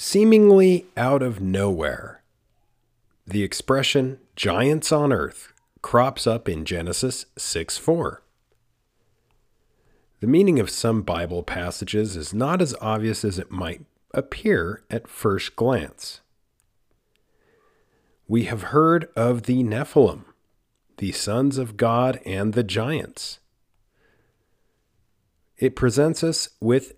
Seemingly out of nowhere, the expression giants on earth crops up in Genesis 6 4. The meaning of some Bible passages is not as obvious as it might appear at first glance. We have heard of the Nephilim, the sons of God, and the giants. It presents us with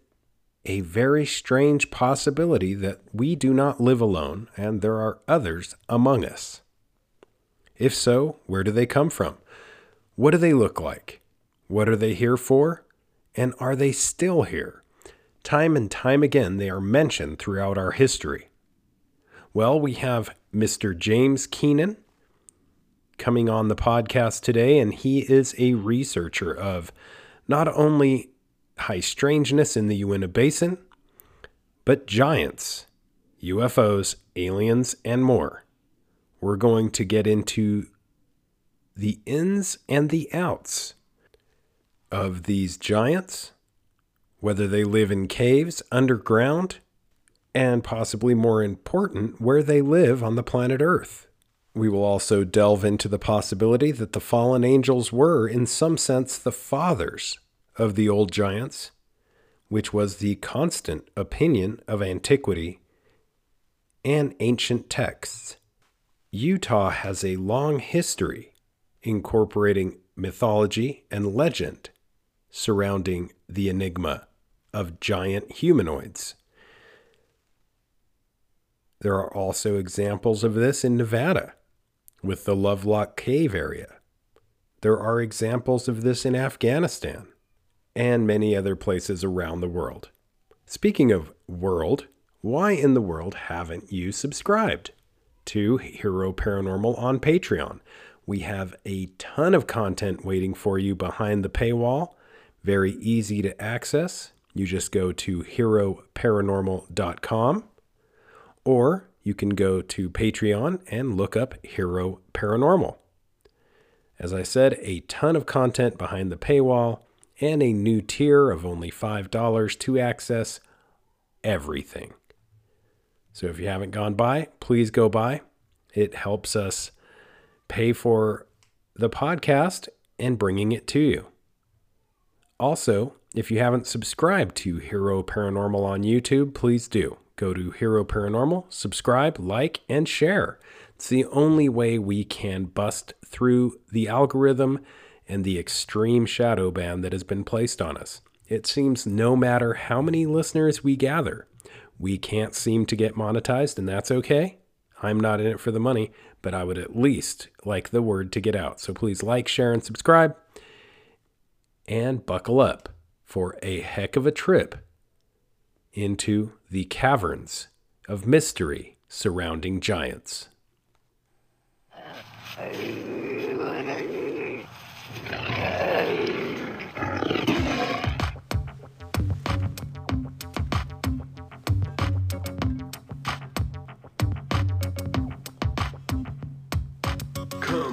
a very strange possibility that we do not live alone and there are others among us. If so, where do they come from? What do they look like? What are they here for? And are they still here? Time and time again, they are mentioned throughout our history. Well, we have Mr. James Keenan coming on the podcast today, and he is a researcher of not only high strangeness in the Uinta Basin, but giants, UFOs, aliens, and more. We're going to get into the ins and the outs of these giants, whether they live in caves, underground, and possibly more important, where they live on the planet Earth. We will also delve into the possibility that the fallen angels were, in some sense, the fathers of the old giants, which was the constant opinion of antiquity and ancient texts. Utah has a long history incorporating mythology and legend surrounding the enigma of giant humanoids. There are also examples of this in Nevada with the Lovelock Cave area. There are examples of this in Afghanistan and many other places around the world. Speaking of world, why in the world haven't you subscribed to Hero Paranormal on Patreon? We have a ton of content waiting for you behind the paywall, very easy to access. You just go to heroparanormal.com or you can go to Patreon and look up Hero Paranormal. As I said, a ton of content behind the paywall and a new tier of only $5 to access everything. So if you haven't gone by, please go by. It helps us pay for the podcast and bringing it to you. Also, if you haven't subscribed to Hero Paranormal on YouTube, please do. Go to Hero Paranormal, subscribe, like, and share. It's the only way we can bust through the algorithm and the extreme shadow ban that has been placed on us. It seems no matter how many listeners we gather, we can't seem to get monetized, and that's okay. I'm not in it for the money, but I would at least like the word to get out. So please like, share, and subscribe. And buckle up for a heck of a trip into the caverns of mystery surrounding giants.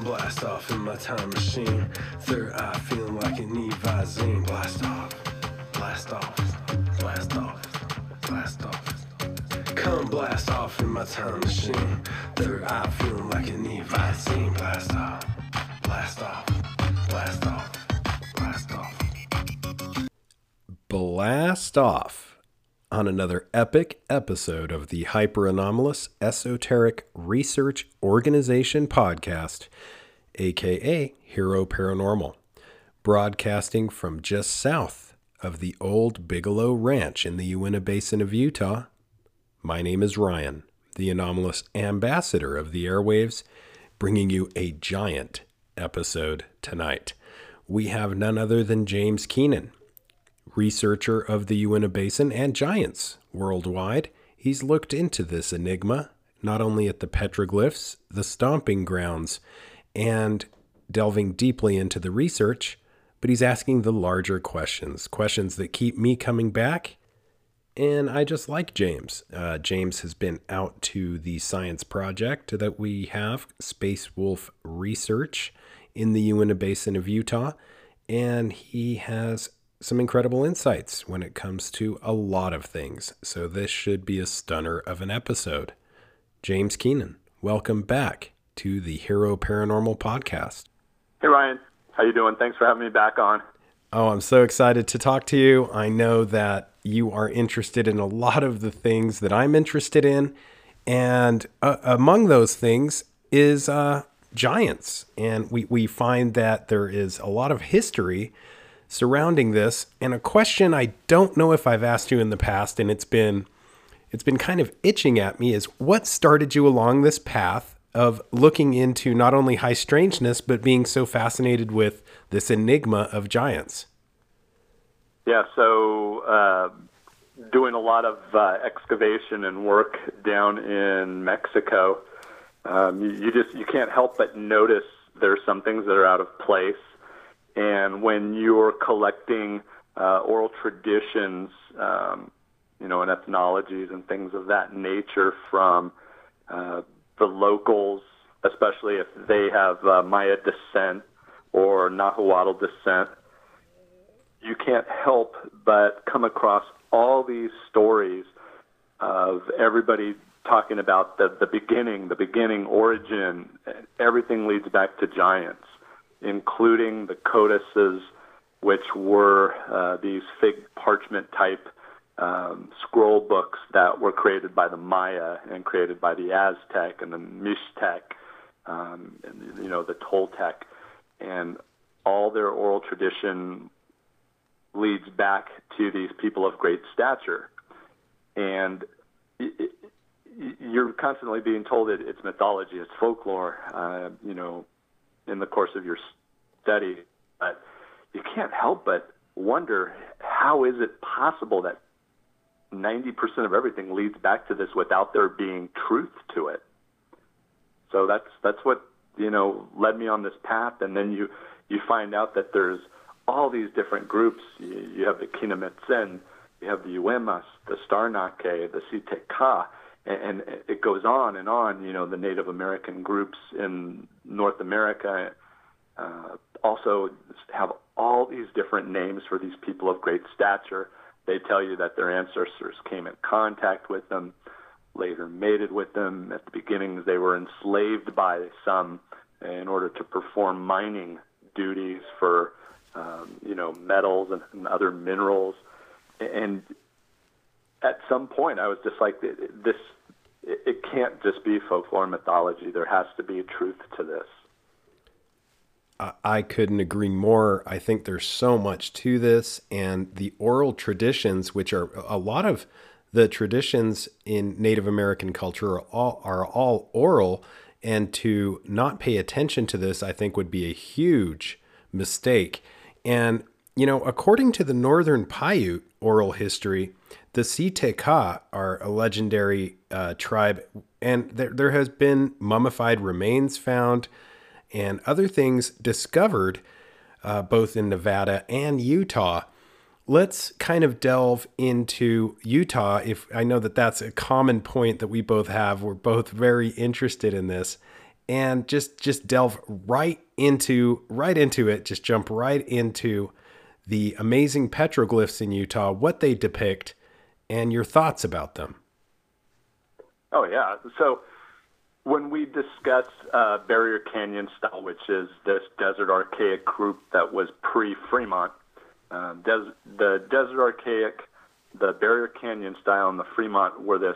blast off in my time machine. Third eye feeling like it need Visine. Blast off, blast off, blast off, blast off. Come blast off in my time machine. Third eye feeling like it need Visine. Blast off, blast off, blast off, blast off. Blast off on another epic episode of the Hyper Anomalous Esoteric Research Organization podcast, aka Hero Paranormal, broadcasting from just south of the old Bigelow Ranch in the Uinta Basin of Utah. My name is Ryan, the anomalous ambassador of the airwaves, bringing you a giant episode tonight. We have none other than James Keenan, researcher of the Uinta Basin and giants worldwide. He's looked into this enigma, not only at the petroglyphs, the stomping grounds, and delving deeply into the research, but he's asking the larger questions, questions that keep me coming back. And I just like James. Uh, James has been out to the science project that we have, Space Wolf Research, in the Uinta Basin of Utah, and he has some incredible insights when it comes to a lot of things. So this should be a stunner of an episode. James Keenan, welcome back to the Hero Paranormal Podcast. Hey Ryan, how you doing? Thanks for having me back on. Oh, I'm so excited to talk to you. I know that you are interested in a lot of the things that I'm interested in, and uh, among those things is uh, giants. And we we find that there is a lot of history surrounding this, and a question I don't know if I've asked you in the past, and it's been it's been kind of itching at me is what started you along this path of looking into not only high strangeness but being so fascinated with this enigma of giants. Yeah, so uh, doing a lot of uh, excavation and work down in Mexico, um, you, just you can't help but notice there's some things that are out of place and when you're collecting uh, oral traditions, um, you know, and ethnologies and things of that nature from uh, the locals, especially if they have uh, Maya descent or Nahuatl descent, you can't help but come across all these stories of everybody talking about the, the beginning, the beginning origin. Everything leads back to giants including the codices, which were uh, these fig parchment type um, scroll books that were created by the Maya and created by the Aztec and the Mixtec, um, and you know the Toltec, and all their oral tradition leads back to these people of great stature, and it, it, you're constantly being told that it's mythology, it's folklore. Uh, you know, in the course of your study, but you can't help but wonder how is it possible that 90% of everything leads back to this without there being truth to it. So that's that's what you know led me on this path, and then you you find out that there's all these different groups. You, you have the Quinametzin, you have the Uemas, the Starnake, the Siteka, and, and it goes on and on. You know, the Native American groups in North America uh, also have all these different names for these people of great stature. They tell you that their ancestors came in contact with them, later mated with them. At the beginnings, they were enslaved by some in order to perform mining duties for, um, you know, metals and, and other minerals. And at some point, I was just like, this, it can't just be folklore and mythology. There has to be truth to this. I couldn't agree more. I think there's so much to this, and the oral traditions, which are a lot of the traditions in Native American culture, are all, are all oral. And to not pay attention to this, I think, would be a huge mistake. And, you know, according to the Northern Paiute oral history, the Siteka are a legendary uh, tribe, and there, there has been mummified remains found and other things discovered uh, both in Nevada and Utah. Let's kind of delve into Utah. If I know that that's a common point that we both have, we're both very interested in this, and just just delve right into right into it. Just jump right into the amazing petroglyphs in Utah, what they depict, and your thoughts about them. Oh yeah, so when we discuss uh, Barrier Canyon style, which is this desert archaic group that was pre-Fremont, uh, des- the desert archaic, the Barrier Canyon style, and the Fremont were this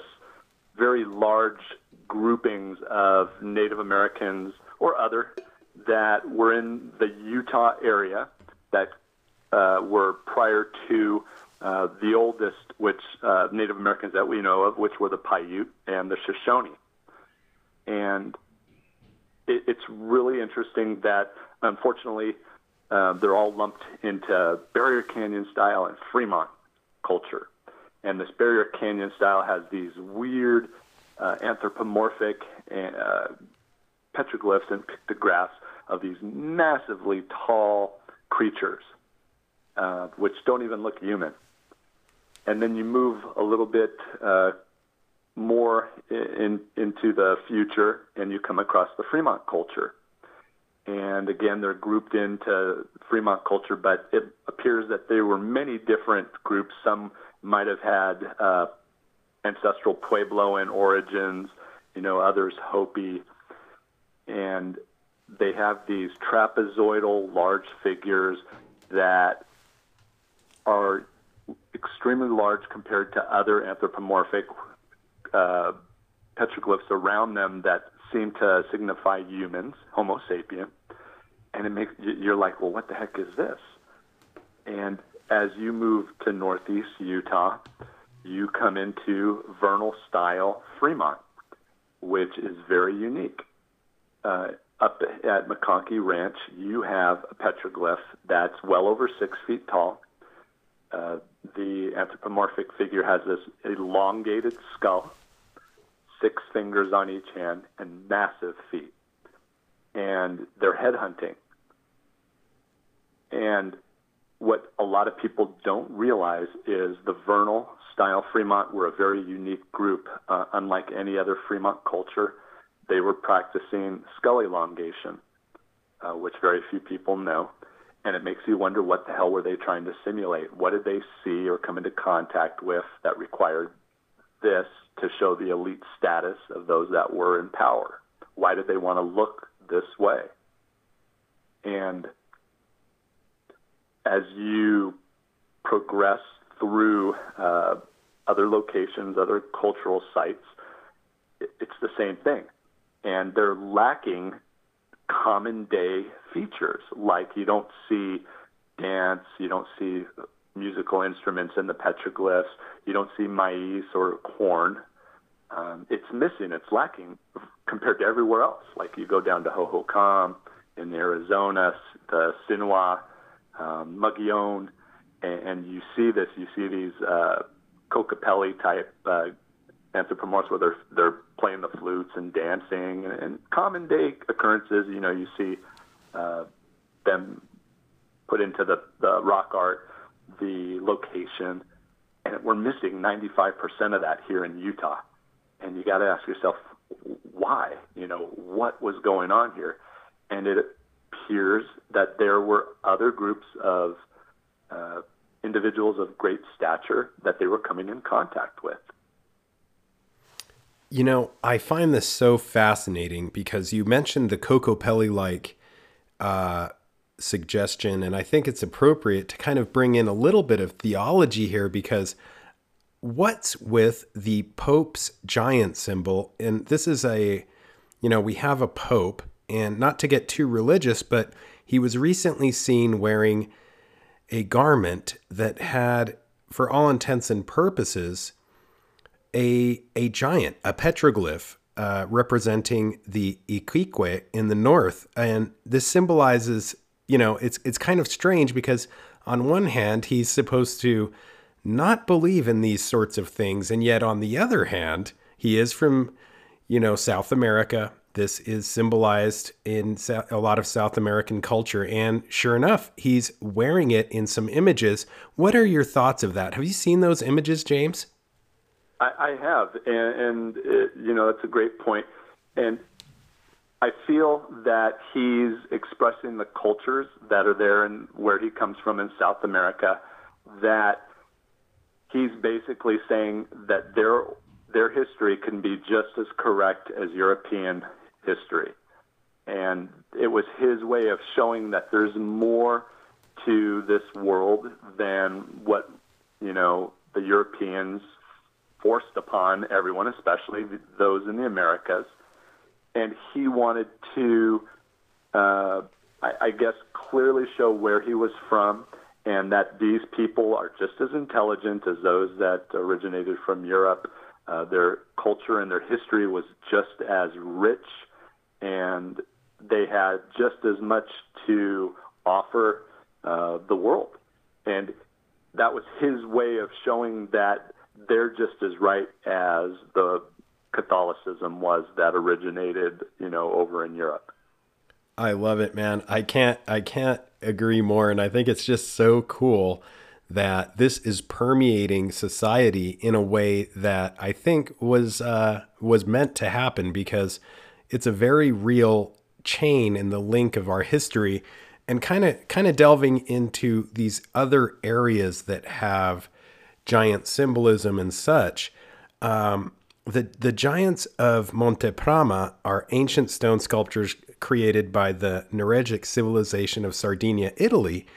very large groupings of Native Americans or other that were in the Utah area that uh, were prior to uh, the oldest, which uh, Native Americans that we know of, which were the Paiute and the Shoshone. And it, it's really interesting that, unfortunately, uh, they're all lumped into Barrier Canyon style and Fremont culture. And this Barrier Canyon style has these weird uh, anthropomorphic uh, petroglyphs and pictographs of these massively tall creatures, uh, which don't even look human. And then you move a little bit uh, more in, into the future and you come across the Fremont culture. And again, they're grouped into Fremont culture, but it appears that there were many different groups. Some might have had uh, ancestral Puebloan origins, you know, others Hopi. And they have these trapezoidal large figures that are extremely large compared to other anthropomorphic uh, petroglyphs around them that seem to signify humans, Homo sapien. And it makes you're like, well, what the heck is this? And as you move to northeast Utah, you come into vernal style Fremont, which is very unique. Uh, up at McConkie Ranch, you have a petroglyph that's well over six feet tall. Uh, the anthropomorphic figure has this elongated skull, six fingers on each hand, and massive feet. And they're headhunting. And what a lot of people don't realize is the vernal style Fremont were a very unique group, uh, unlike any other Fremont culture they were practicing skull elongation, uh, which very few people know. And it makes you wonder what the hell were they trying to simulate? What did they see or come into contact with that required this to show the elite status of those that were in power? Why did they want to look this way? And as you progress through uh, other locations, other cultural sites, it's the same thing and they're lacking common day features like you don't see dance, you don't see musical instruments in the petroglyphs, you don't see maize or corn. Um, it's missing, it's lacking compared to everywhere else. Like you go down to Hohokam in Arizona, the Sinagua, um, Mogollon, and, and you see this. You see these uh, Kokopelli type uh, anthropomorphs where they're they're playing the flutes and dancing and, and common day occurrences. You know, you see uh, them put into the, the rock art, the location, and we're missing 95% of that here in Utah. And you got to ask yourself, why? You know, what was going on here? And it appears that there were other groups of uh, individuals of great stature that they were coming in contact with. You know, I find this so fascinating because you mentioned the Kokopelli like uh, suggestion, and I think it's appropriate to kind of bring in a little bit of theology here because what's with the Pope's giant symbol? And this is a, you know, we have a Pope, and not to get too religious, but he was recently seen wearing a garment that had, for all intents and purposes, a a giant, a petroglyph uh, representing the Iquique in the north, and this symbolizes, you know, it's it's kind of strange because on one hand he's supposed to not believe in these sorts of things, and yet on the other hand he is from, you know, South America. This is symbolized in a lot of South American culture, and sure enough, he's wearing it in some images. What are your thoughts of that? Have you seen those images, James? I, I have, and, and it, you know that's a great point. And I feel that he's expressing the cultures that are there and where he comes from in South America. That he's basically saying that their their history can be just as correct as European history, and it was his way of showing that there's more to this world than what you know the Europeans forced upon everyone, especially those in the Americas. And he wanted to, uh, I, I guess, clearly show where he was from and that these people are just as intelligent as those that originated from Europe. Uh, their culture and their history was just as rich, and they had just as much to offer uh, the world. And that was his way of showing that they're just as right as the Catholicism was that originated, you know, over in Europe. I love it, man. I can't I can't agree more and I think it's just so cool that this is permeating society in a way that I think was uh, was meant to happen because it's a very real chain and the link of our history and kind of kind of delving into these other areas that have giant symbolism and such. Um, the the giants of Monte Prama are ancient stone sculptures created by the Nuragic civilization of Sardinia, Italy,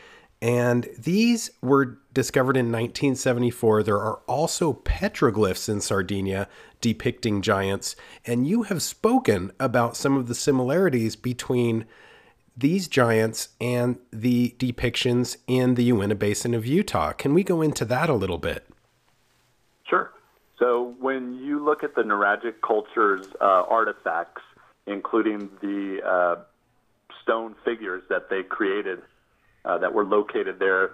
and these were discovered in 1974. There are also petroglyphs in Sardinia depicting giants, and you have spoken about some of the similarities between these giants and the depictions in the Uinta Basin of Utah. Can we go into that a little bit? Sure. So when you look at the Nuragic culture's uh, artifacts, including the uh, stone figures that they created uh, that were located there,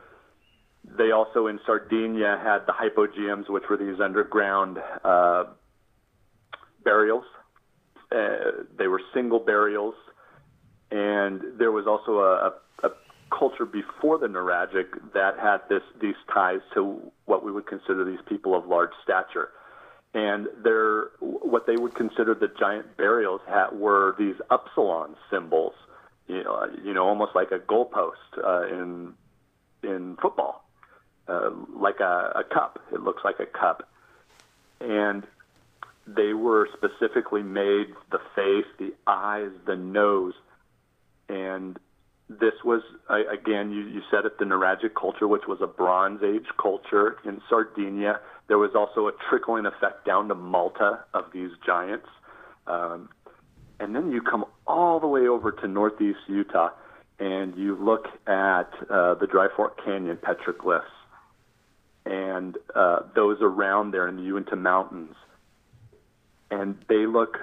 they also in Sardinia had the hypogeums, which were these underground uh, burials. Uh, they were single burials and there was also a, a, culture before the Nuragic that had this these ties to what we would consider these people of large stature. And their what they would consider the giant burials had, were these upsilon symbols, you know, you know, almost like a goalpost uh, in in football, uh, like a, a cup. It looks like a cup, and they were specifically made the face, the eyes, the nose and this was again you, you said it the Nuragic culture, which was a Bronze Age culture in Sardinia. There was also a trickling effect down to Malta of these giants, um, and then you come all the way over to northeast Utah, and you look at uh, the Dry Fork Canyon petroglyphs, and uh, those around there in the Uinta Mountains, and they look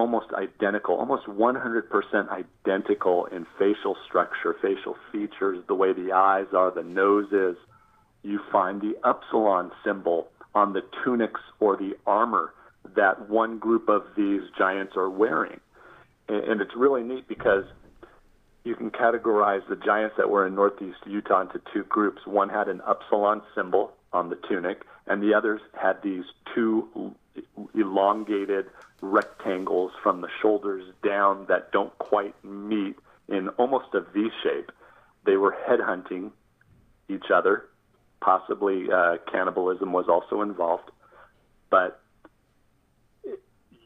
almost identical, almost 100% identical in facial structure, facial features, the way the eyes are, the nose is. You find the upsilon symbol on the tunics or the armor that one group of these giants are wearing. And it's really neat because you can categorize the giants that were in northeast Utah into two groups. One had an upsilon symbol on the tunic, and the others had these two elongated rectangles from the shoulders down that don't quite meet in almost a V shape. They were headhunting each other. Possibly uh, cannibalism was also involved. But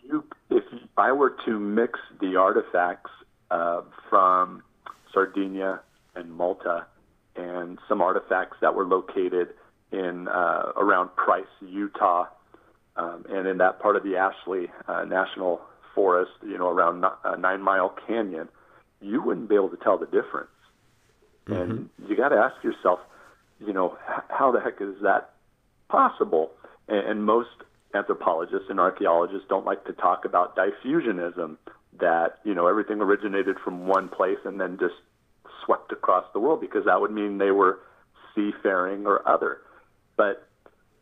you, if I were to mix the artifacts uh, from Sardinia and Malta and some artifacts that were located in uh, around Price, Utah, um, and in that part of the Ashley uh, National Forest, you know, around uh, Nine Mile Canyon, you wouldn't be able to tell the difference. Mm-hmm. And you got to ask yourself, you know, how the heck is that possible? And, and most anthropologists and archaeologists don't like to talk about diffusionism, that you know everything originated from one place and then just swept across the world, because that would mean they were seafaring or other. But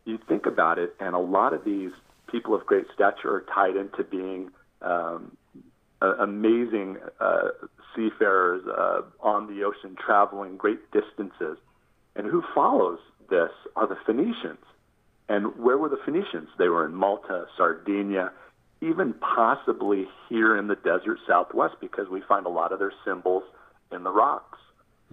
you think about it, and a lot of these people of great stature are tied into being um, amazing uh, seafarers uh, on the ocean, traveling great distances. And who follows this are the Phoenicians. And where were the Phoenicians? They were in Malta, Sardinia, even possibly here in the desert southwest, because we find a lot of their symbols in the rocks,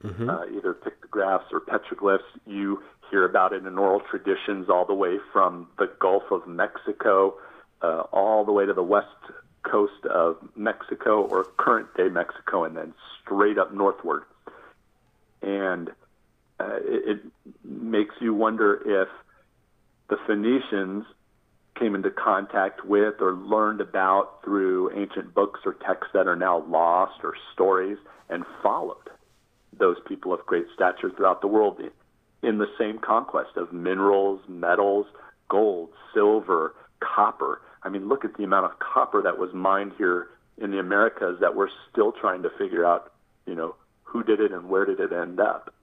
mm-hmm. uh, either pictographs or petroglyphs. You hear about it in oral traditions all the way from the Gulf of Mexico uh, all the way to the west coast of Mexico or current day Mexico and then straight up northward. And uh, it, it makes you wonder if the Phoenicians came into contact with or learned about through ancient books or texts that are now lost or stories and followed those people of great stature throughout the world in the same conquest of minerals, metals, gold, silver, copper. I mean, look at the amount of copper that was mined here in the Americas that we're still trying to figure out, you know, who did it and where did it end up.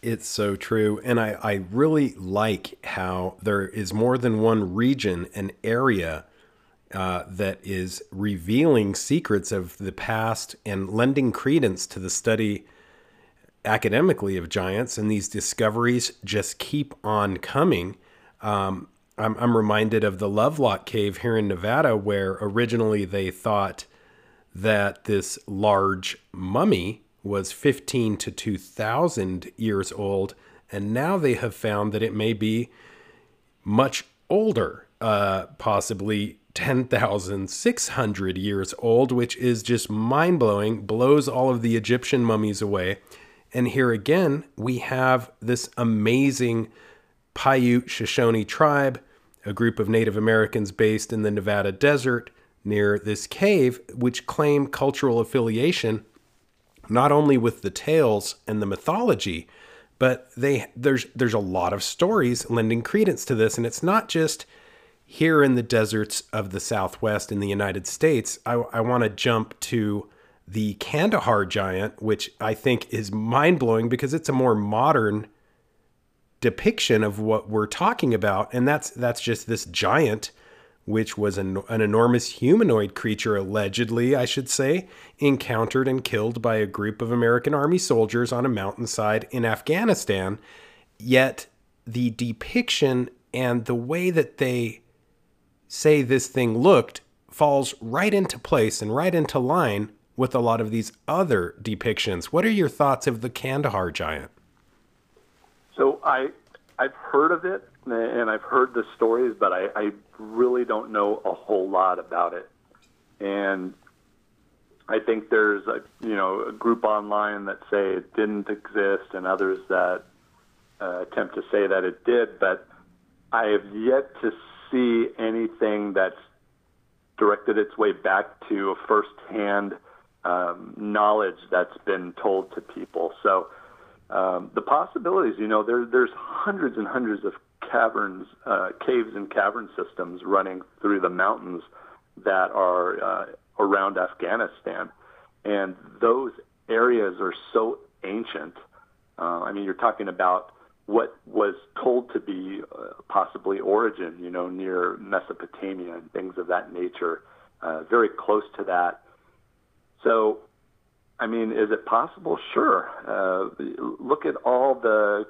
It's so true. And I, I really like how there is more than one region, an area uh, that is revealing secrets of the past and lending credence to the study academically of giants, and these discoveries just keep on coming. Um, I'm, I'm reminded of the Lovelock Cave here in Nevada, where originally they thought that this large mummy was 15 to 2000 years old, and now they have found that it may be much older, uh, possibly 10,600 years old, which is just mind blowing, blows all of the Egyptian mummies away. And here again, we have this amazing Paiute Shoshone tribe, a group of Native Americans based in the Nevada desert near this cave, which claim cultural affiliation not only with the tales and the mythology, but they there's there's a lot of stories lending credence to this, and it's not just here in the deserts of the Southwest in the United States. I, I want to jump to the Kandahar giant, which I think is mind blowing because it's a more modern depiction of what we're talking about, and that's that's just this giant which was an, an, enormous humanoid creature, allegedly, I should say, encountered and killed by a group of American Army soldiers on a mountainside in Afghanistan. Yet the depiction and the way that they say this thing looked falls right into place and right into line with a lot of these other depictions. What are your thoughts of the Kandahar giant? So I I've heard of it and I've heard the stories, but I, I really don't know a whole lot about it. And I think there's a you know a group online that say it didn't exist, and others that uh, attempt to say that it did. But I have yet to see anything that's directed its way back to a firsthand um, knowledge that's been told to people. So um, the possibilities, you know, there, there's hundreds and hundreds of caverns, uh, caves and cavern systems running through the mountains that are uh, around Afghanistan. And those areas are so ancient. Uh, I mean, you're talking about what was told to be uh, possibly origin, you know, near Mesopotamia and things of that nature, uh, very close to that. So, I mean, is it possible? Sure. Uh, look at all the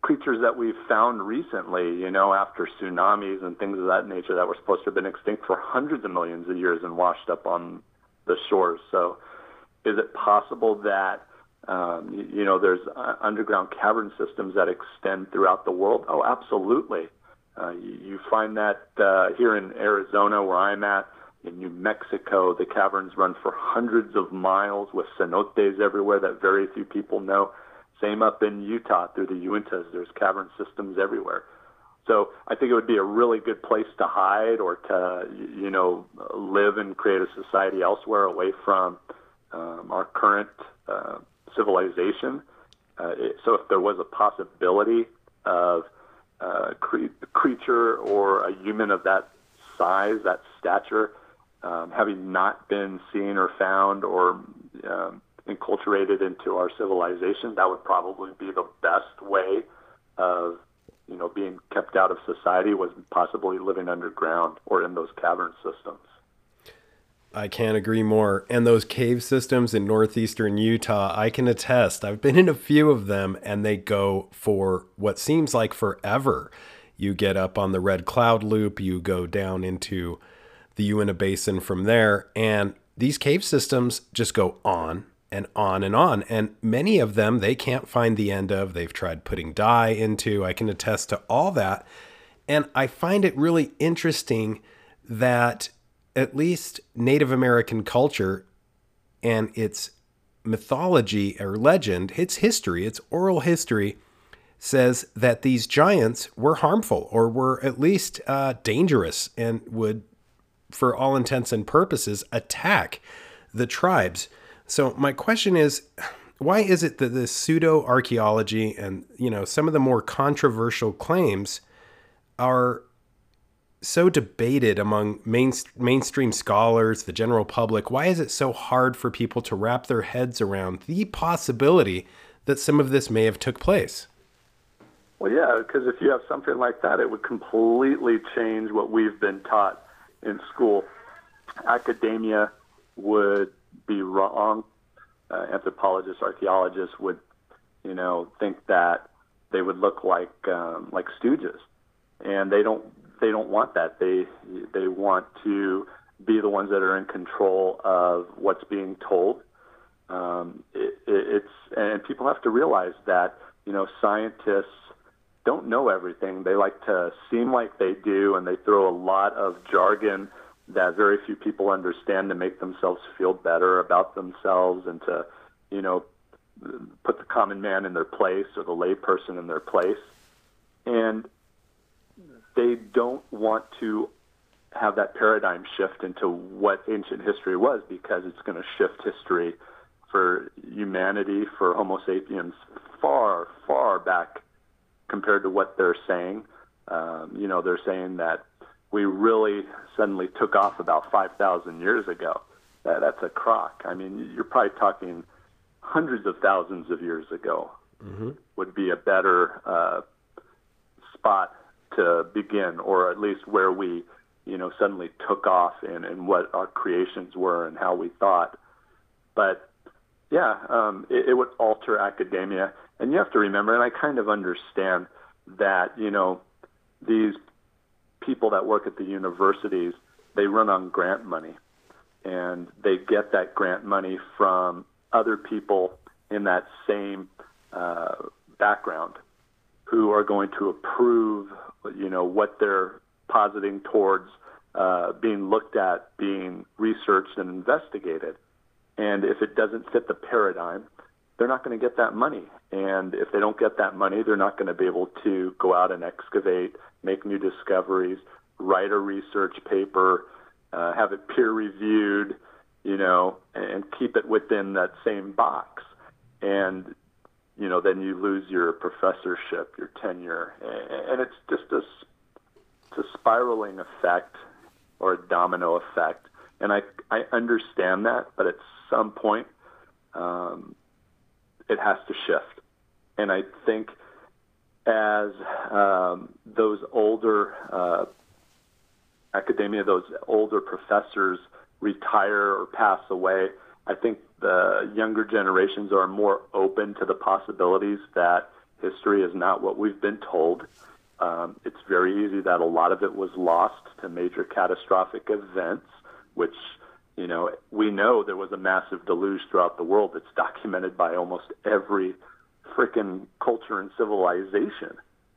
creatures that we've found recently, you know, after tsunamis and things of that nature that were supposed to have been extinct for hundreds of millions of years and washed up on the shores. So, is it possible that um, you, you know there's uh, underground cavern systems that extend throughout the world? Oh, absolutely. Uh, you, you find that uh, here in Arizona, where I'm at, in New Mexico, the caverns run for hundreds of miles with cenotes everywhere that very few people know. Same up in Utah through the Uintas. There's cavern systems everywhere. So I think it would be a really good place to hide or to, you know, live and create a society elsewhere away from um, our current uh, civilization. Uh, it, so if there was a possibility of uh, cre- creature or a human of that size, that stature, um, having not been seen or found or um, enculturated into our civilization, that would probably be the best way of you know being kept out of society was possibly living underground or in those cavern systems. I can't agree more. And those cave systems in northeastern Utah, I can attest. I've been in a few of them and they go for what seems like forever. You get up on the Red Cloud Loop, you go down into the Uinta Basin from there, and these cave systems just go on and on and on. And many of them they can't find the end of. They've tried putting dye into. I can attest to all that. And I find it really interesting that at least Native American culture and its mythology or legend, its history, its oral history, says that these giants were harmful or were at least uh, dangerous and would, for all intents and purposes, attack the tribes. So my question is, why is it that this pseudo archaeology and you know some of the more controversial claims are so debated among main, mainstream scholars, the general public? Why is it so hard for people to wrap their heads around the possibility that some of this may have took place? Well, yeah, because if you have something like that, it would completely change what we've been taught in school. Academia would be wrong. Uh, anthropologists, archaeologists would, you know, think that they would look like um, like stooges, and they don't they don't want that. They they want to be the ones that are in control of what's being told. Um, it, it, it's and people have to realize that you know scientists don't know everything. They like to seem like they do, and they throw a lot of jargon that very few people understand to make themselves feel better about themselves and to, you know, put the common man in their place or the layperson in their place. And they don't want to have that paradigm shift into what ancient history was because it's going to shift history for humanity, for Homo sapiens, far, far back compared to what they're saying. Um, you know, they're saying that we really suddenly took off about 5,000 years ago. That, that's a crock. I mean, you're probably talking hundreds of thousands of years ago mm-hmm. would be a better uh, spot to begin, or at least where we, you know, suddenly took off in, in what our creations were and how we thought. But yeah, um, it, it would alter academia, and you have to remember, and I kind of understand that, you know, these people that work at the universities, they run on grant money, and they get that grant money from other people in that same uh, background who are going to approve, you know, what they're positing towards uh, being looked at, being researched and investigated. And if it doesn't fit the paradigm, they're not going to get that money. And if they don't get that money, they're not going to be able to go out and excavate, make new discoveries, write a research paper, uh, have it peer reviewed, you know, and keep it within that same box. And, you know, then you lose your professorship, your tenure. And it's just a, it's a spiraling effect or a domino effect. And I, I understand that, but at some point, um, it has to shift. And I think as um, those older uh, academia, those older professors retire or pass away, I think the younger generations are more open to the possibilities that history is not what we've been told. Um, it's very easy that a lot of it was lost to major catastrophic events, which, you know, we know there was a massive deluge throughout the world that's documented by almost every freaking culture and civilization,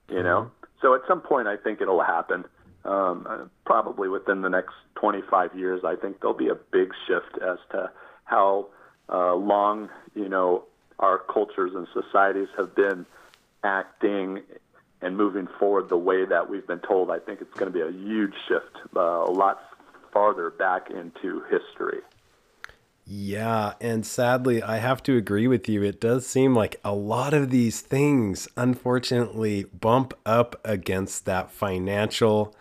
you know? Mm-hmm. So at some point, I think it'll happen um, probably within the next 25 years, I think there'll be a big shift as to how uh, long, you know, our cultures and societies have been acting and moving forward the way that we've been told. I think it's going to be a huge shift, uh, a lot farther back into history. Yeah, and sadly, I have to agree with you. It does seem like a lot of these things, unfortunately, bump up against that financial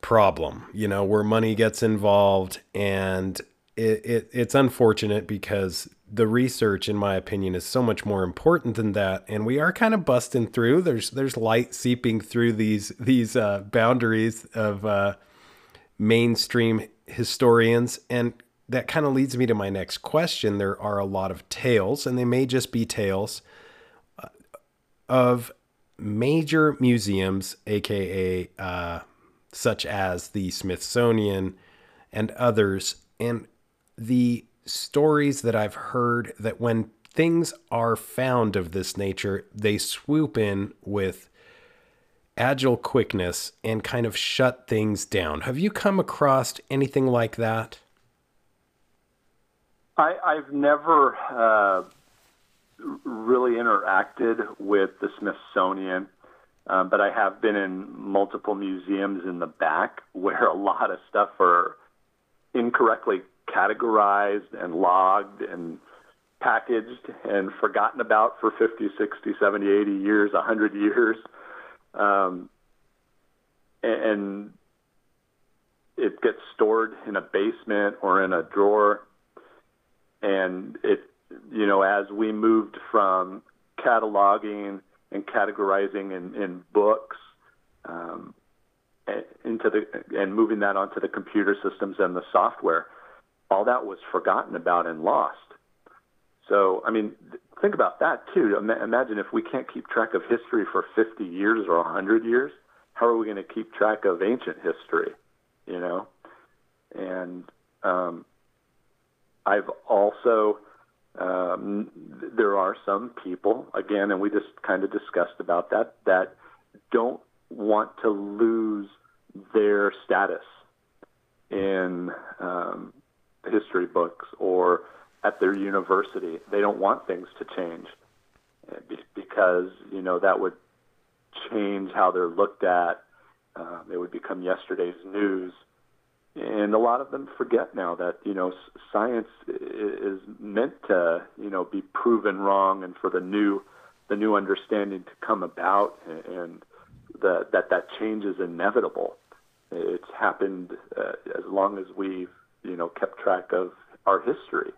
problem, you know, where money gets involved. And it, it, it's unfortunate because the research, in my opinion, is so much more important than that. And we are kind of busting through. There's there's light seeping through these these uh, boundaries of uh, mainstream historians, and that kind of leads me to my next question. There are a lot of tales, and they may just be tales uh, of major museums, aka uh, such as the Smithsonian and others, and the stories that I've heard that when things are found of this nature, they swoop in with agile quickness and kind of shut things down. Have you come across anything like that? I, I've never uh, really interacted with the Smithsonian, um, but I have been in multiple museums in the back where a lot of stuff are incorrectly categorized and logged and packaged and forgotten about for 50, 60, 70, 80 years, 100 years. Um, and it gets stored in a basement or in a drawer and it you know as we moved from cataloging and categorizing in, in books um, into the and moving that onto the computer systems and the software, all that was forgotten about and lost. So I mean, think about that too. Imagine if we can't keep track of history for 50 years or 100 years, how are we going to keep track of ancient history? You know, And um, I've also um, there are some people again, and we just kind of discussed about that that don't want to lose their status in um, history books or at their university. They don't want things to change because you know that would change how they're looked at. Um, it would become yesterday's news, and a lot of them forget now that you know science is meant to you know be proven wrong and for the new the new understanding to come about and the, that that change is inevitable. It's happened uh, as long as we've you know kept track of our history.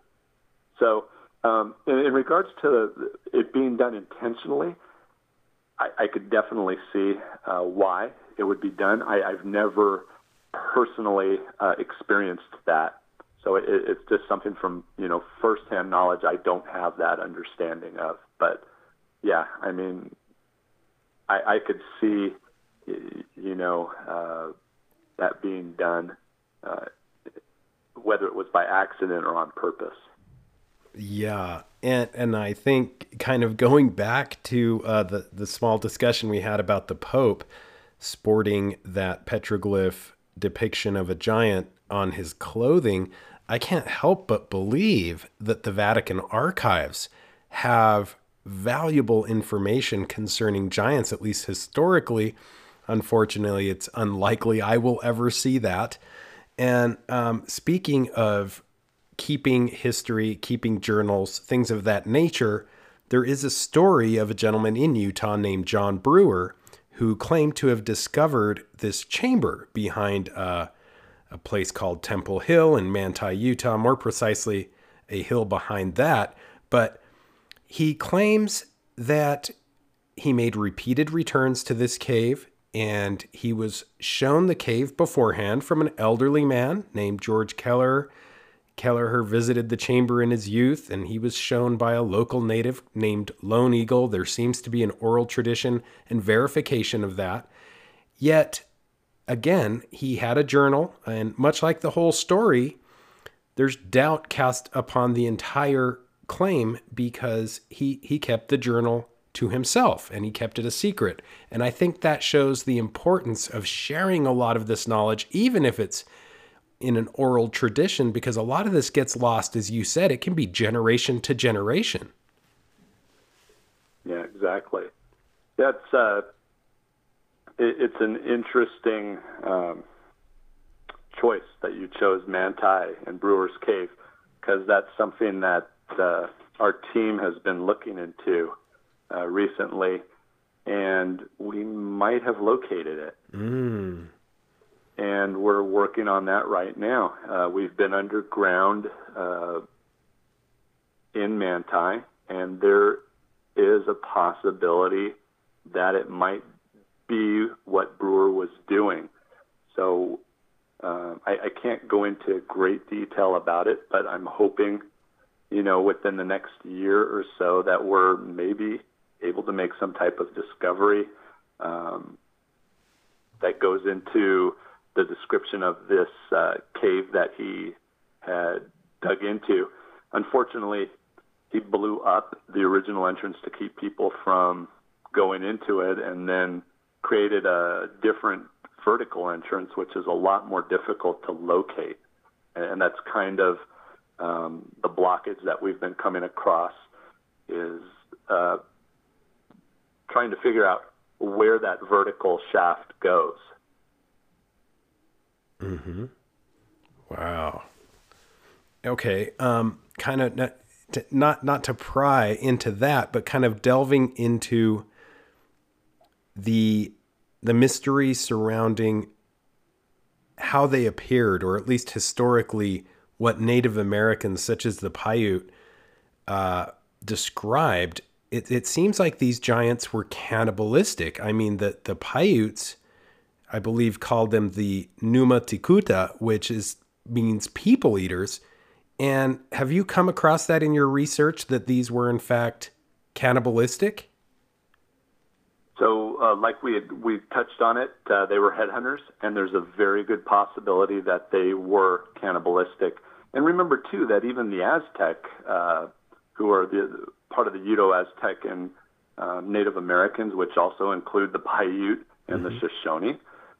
So um, in, in, regards to it being done intentionally, I, I could definitely see uh, why it would be done. I, I've never personally uh, experienced that, so it, it's just something from you know firsthand knowledge. I don't have that understanding of, but yeah, I mean, I, I could see you know uh, that being done, uh, whether it was by accident or on purpose. Yeah, and and I think kind of going back to uh, the the small discussion we had about the Pope sporting that petroglyph depiction of a giant on his clothing, I can't help but believe that the Vatican archives have valuable information concerning giants, at least historically. Unfortunately, it's unlikely I will ever see that. And um, speaking of keeping history, keeping journals, things of that nature, there is a story of a gentleman in Utah named John Brewer who claimed to have discovered this chamber behind uh, a place called Temple Hill in Manti, Utah, more precisely, a hill behind that. But he claims that he made repeated returns to this cave and he was shown the cave beforehand from an elderly man named George Keller Kelleher visited the chamber in his youth, and he was shown by a local native named Lone Eagle. There seems to be an oral tradition and verification of that. Yet, again, he had a journal, and much like the whole story, there's doubt cast upon the entire claim because he, he kept the journal to himself and he kept it a secret. And I think that shows the importance of sharing a lot of this knowledge, even if it's in an oral tradition because a lot of this gets lost as you said it can be generation to generation. Yeah exactly. That's uh it, it's an interesting um, choice that you chose manti and brewer's cave because that's something that uh, our team has been looking into uh, recently and we might have located it mm and we're working on that right now. Uh, we've been underground uh, in Manti, and there is a possibility that it might be what Brewer was doing. So uh, I, I can't go into great detail about it, but I'm hoping, you know, within the next year or so that we're maybe able to make some type of discovery um, that goes into the description of this uh, cave that he had dug into. Unfortunately, he blew up the original entrance to keep people from going into it and then created a different vertical entrance, which is a lot more difficult to locate. And that's kind of um, the blockage that we've been coming across is uh, trying to figure out where that vertical shaft goes. Mm-hmm. Wow. Okay. Um, kind of not, not not to pry into that, but kind of delving into the the mystery surrounding how they appeared, or at least historically, what Native Americans such as the Paiute uh, described. It, it seems like these giants were cannibalistic. I mean, the the Paiutes I believe, called them the Numa Tikuta, which is means people eaters. And have you come across that in your research that these were in fact cannibalistic? So uh, like we had, we touched on it, uh, they were headhunters, and there's a very good possibility that they were cannibalistic. And remember too that even the Aztec, uh, who are the part of the Uto Aztec and uh, Native Americans, which also include the Paiute and mm-hmm. the Shoshone,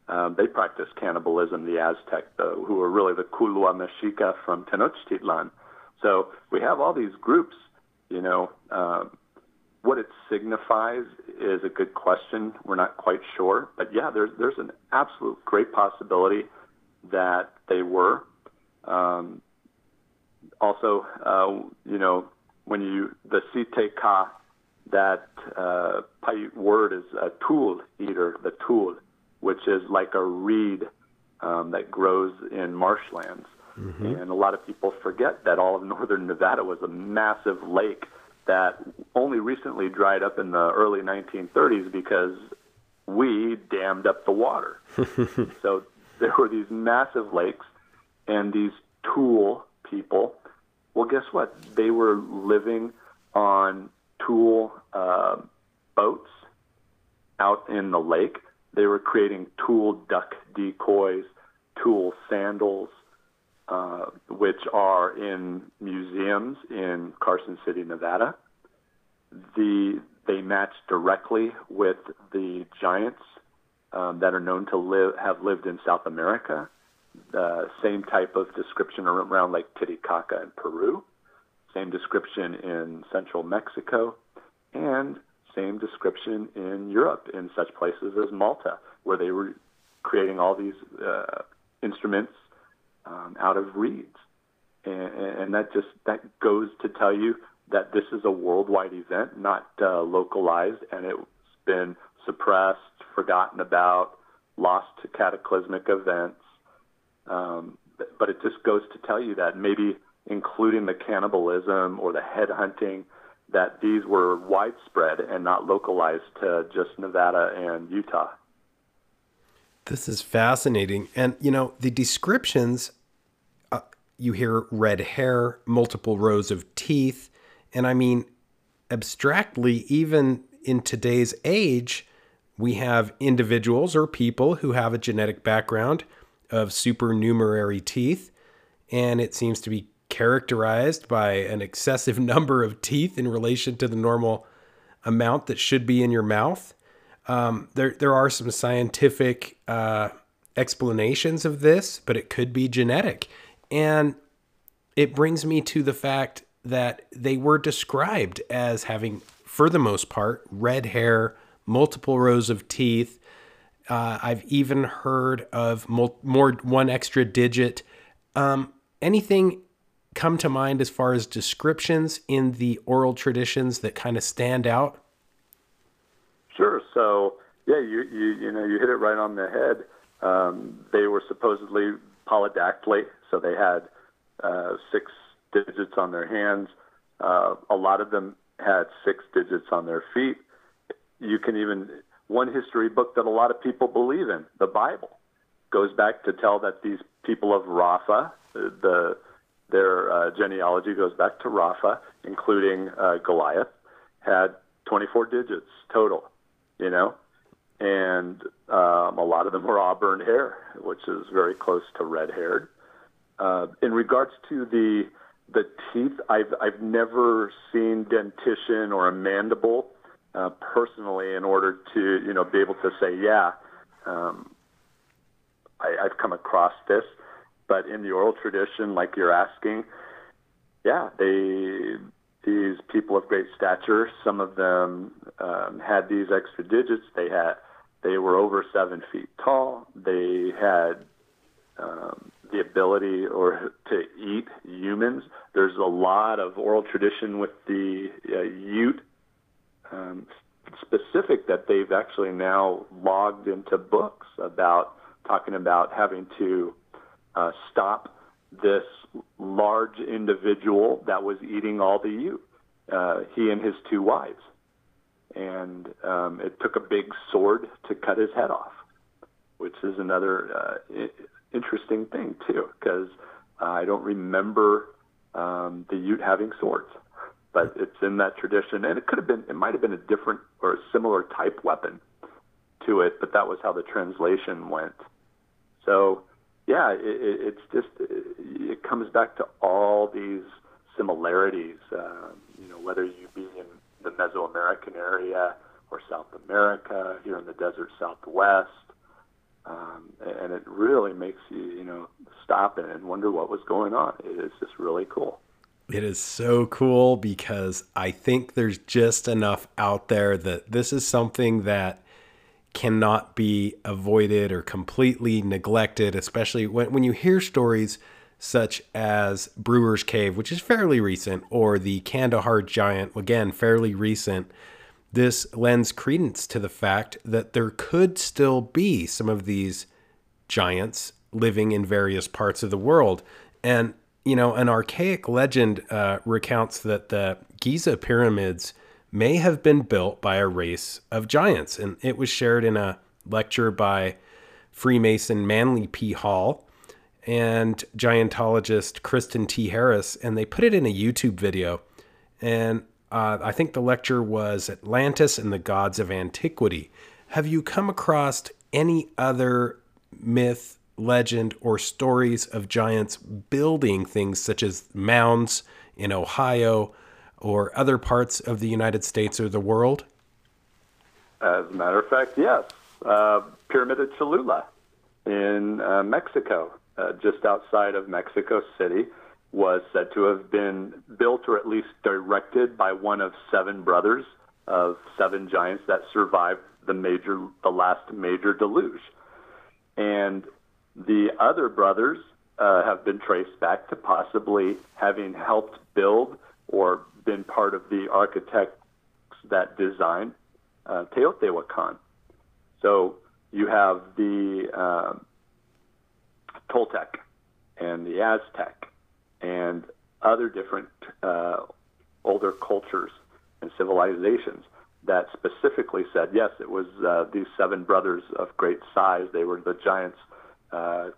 um, they practiced cannibalism. The Aztec, who were really the Culhua Mexica from Tenochtitlan. So we have all these groups, you know. Um, what it signifies is a good question. We're not quite sure, but yeah, there's there's an absolute great possibility that they were. Um, also, uh, you know, when you the Si-Te-Cah, that uh, Paiute word is a tule eater, the tule, which is like a reed um, that grows in marshlands. Mm-hmm. And a lot of people forget that all of northern Nevada was a massive lake that only recently dried up in the early 1930s because we dammed up the water. so there were these massive lakes and these tule people. Well, guess what? They were living on tule uh, boats out in the lake. They were creating tule duck decoys, tule sandals, uh, which are in museums in Carson City, Nevada. The they match directly with the giants um, that are known to live have lived in South America. Uh, same type of description around Lake Titicaca in Peru. Same description in central Mexico, and same description in Europe in such places as Malta, where they were creating all these uh, instruments um, out of reeds, and, and that just that goes to tell you that this is a worldwide event, not uh, localized, and it's been suppressed, forgotten about, lost to cataclysmic events. Um, but it just goes to tell you that maybe including the cannibalism or the headhunting, that these were widespread and not localized to just Nevada and Utah. This is fascinating. And, you know, the descriptions you hear red hair, multiple rows of teeth. And I mean, abstractly, even in today's age, we have individuals or people who have a genetic background of supernumerary teeth. And it seems to be characterized by an excessive number of teeth in relation to the normal amount that should be in your mouth. Um, there, there are some scientific uh, explanations of this, but it could be genetic. And it brings me to the fact that they were described as having, for the most part, red hair, multiple rows of teeth. Uh, I've even heard of more one extra digit. Um, anything come to mind as far as descriptions in the oral traditions that kind of stand out? Sure. So yeah, you you you know you hit it right on the head. Um, they were supposedly polydactyly, so they had uh, six digits on their hands. Uh, a lot of them had six digits on their feet. You can even one history book that a lot of people believe in, the Bible, goes back to tell that these people of Rapha, the their uh, genealogy goes back to Rapha, including uh, Goliath, had 24 digits total. You know, and um, a lot of them were auburn hair, which is very close to red haired. Uh, in regards to the the teeth, I've I've never seen dentition or a mandible uh, personally in order to you know be able to say yeah, um, I, I've come across this. But in the oral tradition, like you're asking, yeah, they these people of great stature. Some of them um, had these extra digits. They had they were over seven feet tall. They had um, the ability or to eat humans. There's a lot of oral tradition with the uh, Ute um, specific that they've actually now logged into books about talking about having to uh, stop this large individual that was eating all the Ute. Uh, he and his two wives and um, it took a big sword to cut his head off, which is another uh, interesting thing too, because I don't remember um, the Ute having swords, but it's in that tradition, and it could have been, it might have been a different or a similar type weapon, to it, but that was how the translation went. So, yeah, it, it, it's just it comes back to all these similarities. Uh, you know, whether you be in the Mesoamerican area or South America, here in the desert Southwest, um, and it really makes you, you know, stop and wonder what was going on. It is just really cool. It is so cool because I think there's just enough out there that this is something that cannot be avoided or completely neglected, especially when, when you hear stories such as Brewer's Cave, which is fairly recent, or the Kandahar Giant, again, fairly recent. This lends credence to the fact that there could still be some of these giants living in various parts of the world. And you know, an archaic legend uh, recounts that the Giza pyramids may have been built by a race of giants, and it was shared in a lecture by Freemason Manly P. Hall and giantologist Kristen T. Harris, and they put it in a YouTube video. And uh, I think the lecture was Atlantis and the Gods of Antiquity. Have you come across any other myth legend or stories of giants building things such as mounds in Ohio or other parts of the United States or the world? As a matter of fact, yes. Uh, Pyramid of Cholula in uh, Mexico, uh, just outside of Mexico City, was said to have been built or at least directed by one of seven brothers of seven giants that survived the major, the last major deluge. And the other brothers uh, have been traced back to possibly having helped build or been part of the architects that designed uh, Teotihuacan. So you have the uh, Toltec and the Aztec and other different uh, older cultures and civilizations that specifically said, yes, it was uh, these seven brothers of great size. They were the giants uh,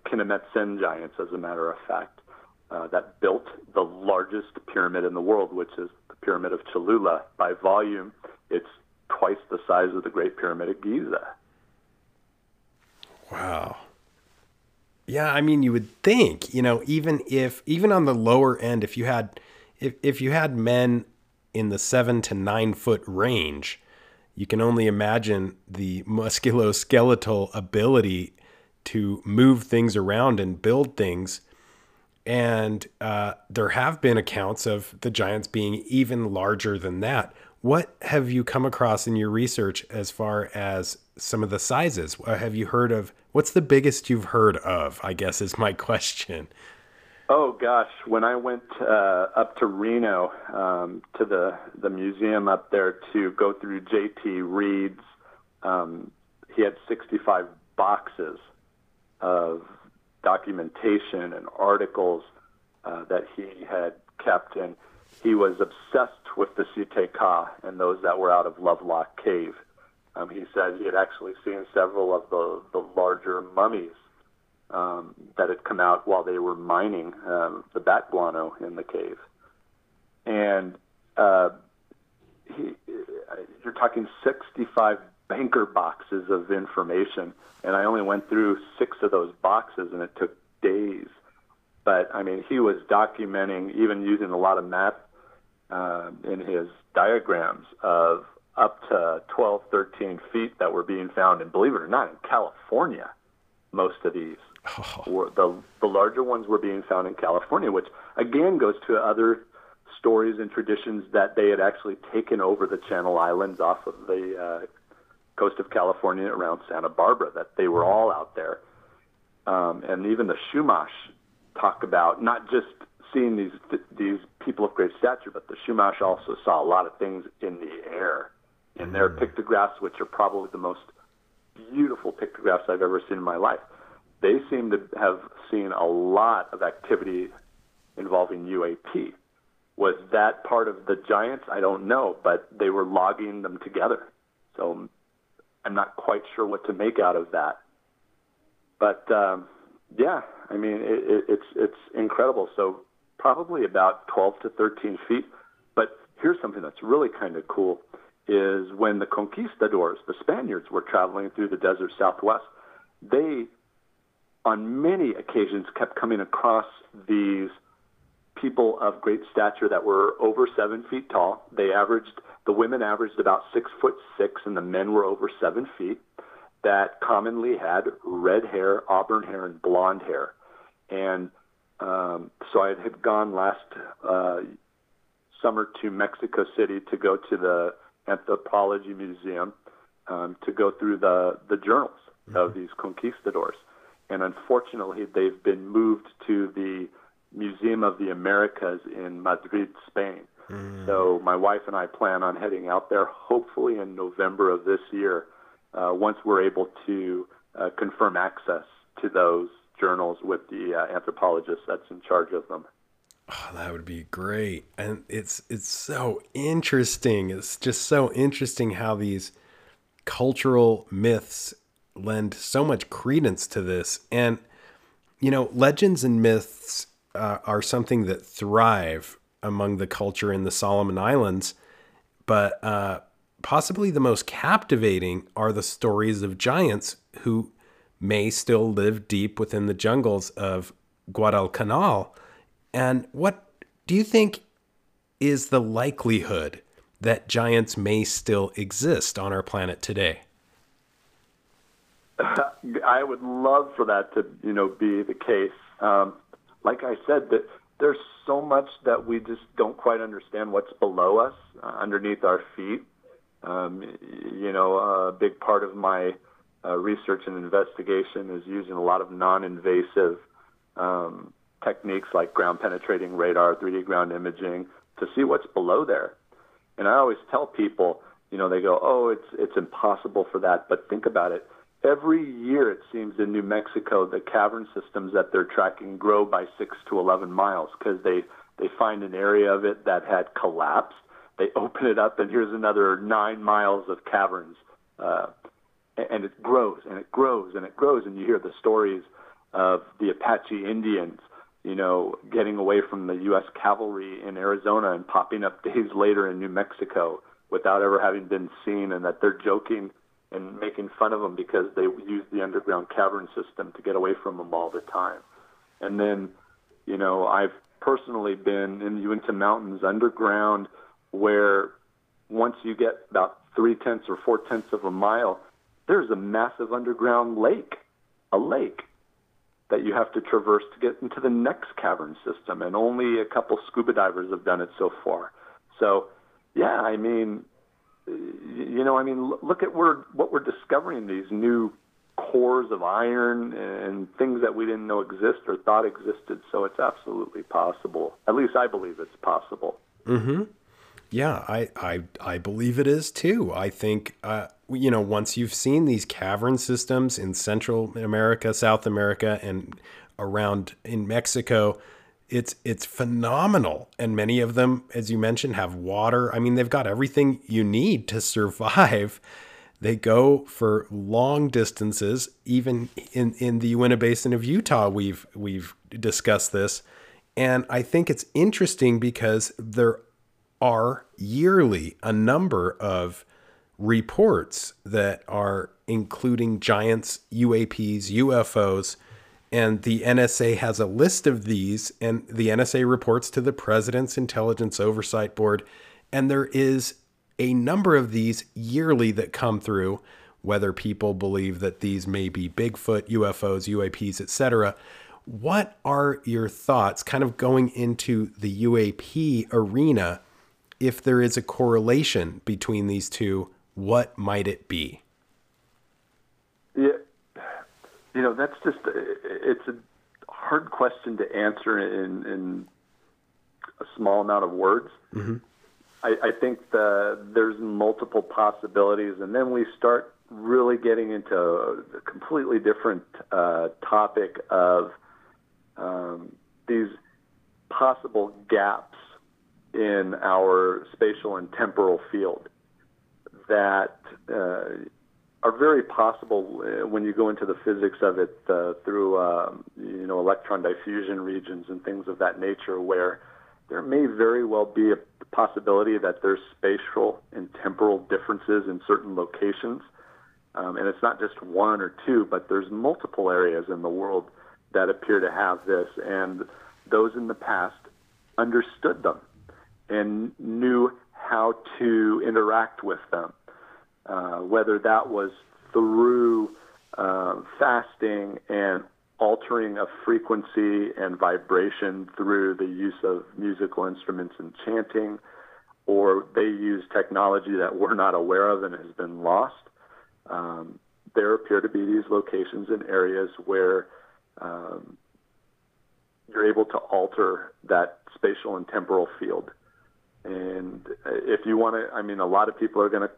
giants, as a matter of fact, uh, that built the largest pyramid in the world, which is the Pyramid of Cholula. By volume, it's twice the size of the Great Pyramid of Giza. Wow. Yeah, I mean, you would think, you know, even if, even on the lower end, if you had, if, if you had men in the seven to nine foot range, you can only imagine the musculoskeletal ability to move things around and build things. And uh, there have been accounts of the giants being even larger than that. What have you come across in your research as far as some of the sizes? Have you heard of what's the biggest you've heard of? I guess is my question. Oh gosh, when I went uh, up to Reno um, to the the museum up there to go through J.T. Reid's, um, he had 65 boxes of documentation and articles uh, that he had kept, and he was obsessed with the Si-Te-Cah and those that were out of Lovelock Cave. Um, he said he had actually seen several of the, the larger mummies um, that had come out while they were mining um, the bat guano in the cave. And uh, he, you're talking 65 banker boxes of information, and I only went through six of those boxes, and it took days. But I mean, he was documenting, even using a lot of math uh, in his diagrams of up to 12, 13 feet that were being found, and believe it or not, in California, most of these. Oh. Were the the larger ones were being found in California, which again goes to other stories and traditions that they had actually taken over the Channel Islands off of the uh, coast of California around Santa Barbara, that they were all out there. Um, and even the Chumash talk about not just seeing these these people of great stature, but the Chumash also saw a lot of things in the air in their mm. pictographs, which are probably the most beautiful pictographs I've ever seen in my life. They seem to have seen a lot of activity involving UAP. Was that part of the giants? I don't know, but they were logging them together. So I'm not quite sure what to make out of that. But um, yeah, I mean it, it, it's it's incredible. So probably about 12 to 13 feet. But here's something that's really kind of cool. is when the conquistadors, the Spaniards, were traveling through the desert southwest, they, on many occasions, kept coming across these people of great stature that were over seven feet tall. They averaged, the women averaged about six foot six, and the men were over seven feet, that commonly had red hair, auburn hair, and blonde hair. And um, so I had gone last uh, summer to Mexico City to go to the Anthropology Museum um, to go through the, the journals mm-hmm. of these conquistadors. And unfortunately, they've been moved to the Museum of the Americas in Madrid, Spain. Mm. So my wife and I plan on heading out there, hopefully in November of this year, uh, once we're able to uh, confirm access to those journals with the uh, anthropologist that's in charge of them. Oh, that would be great, and it's it's so interesting. It's just so interesting how these cultural myths lend so much credence to this, and you know, legends and myths uh, are something that thrive among the culture in the Solomon Islands, but uh, possibly the most captivating are the stories of giants who may still live deep within the jungles of Guadalcanal. And what do you think is the likelihood that giants may still exist on our planet today? I would love for that to, you know, be the case. Um, like I said, that there's so much that we just don't quite understand what's below us, uh, underneath our feet. Um, you know, a big part of my uh, research and investigation is using a lot of non-invasive um, techniques like ground penetrating radar, 3D ground imaging to see what's below there. And I always tell people, you know, they go, "Oh, it's it's impossible for that." But think about it. Every year, it seems in New Mexico, the cavern systems that they're tracking grow by six to 11 miles because they they find an area of it that had collapsed. They open it up, and here's another nine miles of caverns. Uh, and it grows and it grows and it grows and you hear the stories of the Apache Indians, you know, getting away from the U.S. cavalry in Arizona and popping up days later in New Mexico without ever having been seen, and that they're joking and making fun of them because they use the underground cavern system to get away from them all the time. And then, you know, I've personally been in the Uinta Mountains underground where once you get about three tenths or four tenths of a mile, there's a massive underground lake, a lake that you have to traverse to get into the next cavern system, and only a couple scuba divers have done it so far. So, yeah, I mean, you know, I mean, look at what we're discovering these new cores of iron and things that we didn't know exist or thought existed. So it's absolutely possible. At least I believe it's possible. Mm-hmm. Yeah, I, I, I believe it is too. I think, uh, you know, once you've seen these cavern systems in Central America, South America, and around in Mexico, it's it's phenomenal. And many of them, as you mentioned, have water. I mean, they've got everything you need to survive. They go for long distances. Even in, in the Uinta Basin of Utah, we've we've discussed this. And I think it's interesting because there are yearly a number of reports that are including giants, UAPs, UFOs, and the NSA has a list of these, and the NSA reports to the President's Intelligence Oversight Board, and there is a number of these yearly that come through, whether people believe that these may be Bigfoot, UFOs, UAPs, etc. What are your thoughts, kind of going into the UAP arena? if there is a correlation between these two, what might it be? Yeah, you know, that's just it's a hard question to answer in in a small amount of words. Mm-hmm. I, I think the, there's multiple possibilities, and then we start really getting into a completely different uh, topic of um, these possible gaps in our spatial and temporal field that uh, are very possible uh, when you go into the physics of it uh, through um, you know electron diffusion regions and things of that nature, where there may very well be a possibility that there's spatial and temporal differences in certain locations. Um, and it's not just one or two, but there's multiple areas in the world that appear to have this. And those in the past understood them and knew how to interact with them, uh, whether that was through uh, fasting and altering of frequency and vibration through the use of musical instruments and chanting, or they use technology that we're not aware of and has been lost. Um, there appear to be these locations and areas where um, you're able to alter that spatial and temporal field. And if you want to, I mean, a lot of people are going to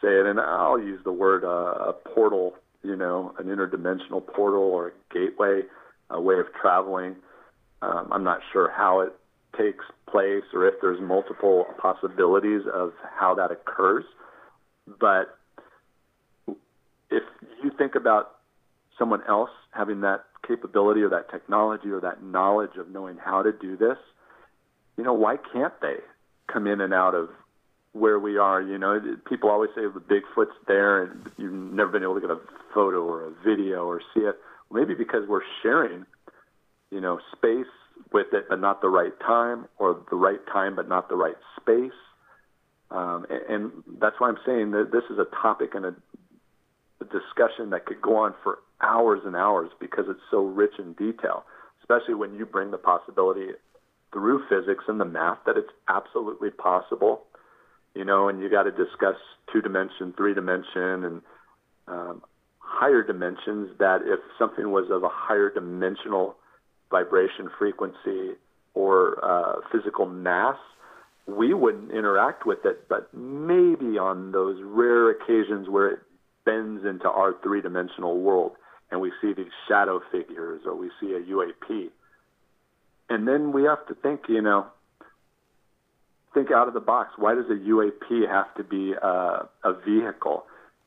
say it, and I'll use the word uh, a portal you know, an interdimensional portal or a gateway, a way of traveling. Um, I'm not sure how it takes place or if there's multiple possibilities of how that occurs. But if you think about someone else having that capability or that technology or that knowledge of knowing how to do this, you know, why can't they come in and out of where we are. You know, people always say the Bigfoot's there, and you've never been able to get a photo or a video or see it. Maybe because we're sharing, you know, space with it, but not the right time, or the right time but not the right space. Um, and, and that's why I'm saying that this is a topic and a, a discussion that could go on for hours and hours because it's so rich in detail, especially when you bring the possibility through physics and the math that it's absolutely possible you know, and you got to discuss two dimension, three dimension, and um, higher dimensions. That if something was of a higher dimensional vibration frequency or uh, physical mass, we wouldn't interact with it. But maybe on those rare occasions where it bends into our three dimensional world and we see these shadow figures or we see a UAP. And then we have to think, you know, think out of the box. Why does a UAP have to be a, a vehicle?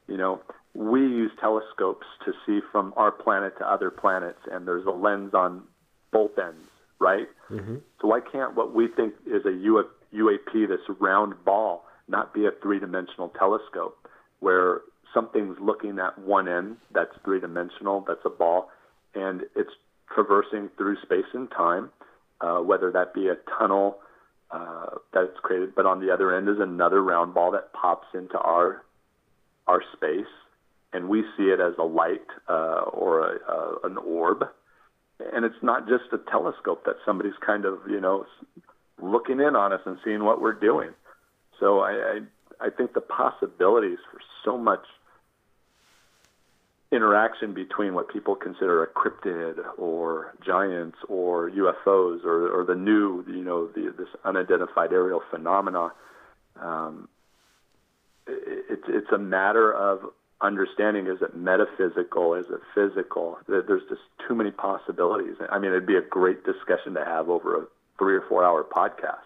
You know, we use telescopes to see from our planet to other planets, and there's a lens on both ends, right? Mm-hmm. So why can't what we think is a UAP, this round ball, not be a three-dimensional telescope where something's looking at one end that's three-dimensional, that's a ball, and it's traversing through space and time, uh, whether that be a tunnel uh, that's created, but on the other end is another round ball that pops into our our space, and we see it as a light uh, or a, a, an orb. And it's not just a telescope that somebody's kind of you know looking in on us and seeing what we're doing. So I I, I think the possibilities for so much interaction between what people consider a cryptid or giants or UFOs or, or the new, you know, the, this unidentified aerial phenomena. Um, it, it's a matter of understanding is it metaphysical, is it physical? There's just too many possibilities. I mean, it'd be a great discussion to have over a three or four hour podcast.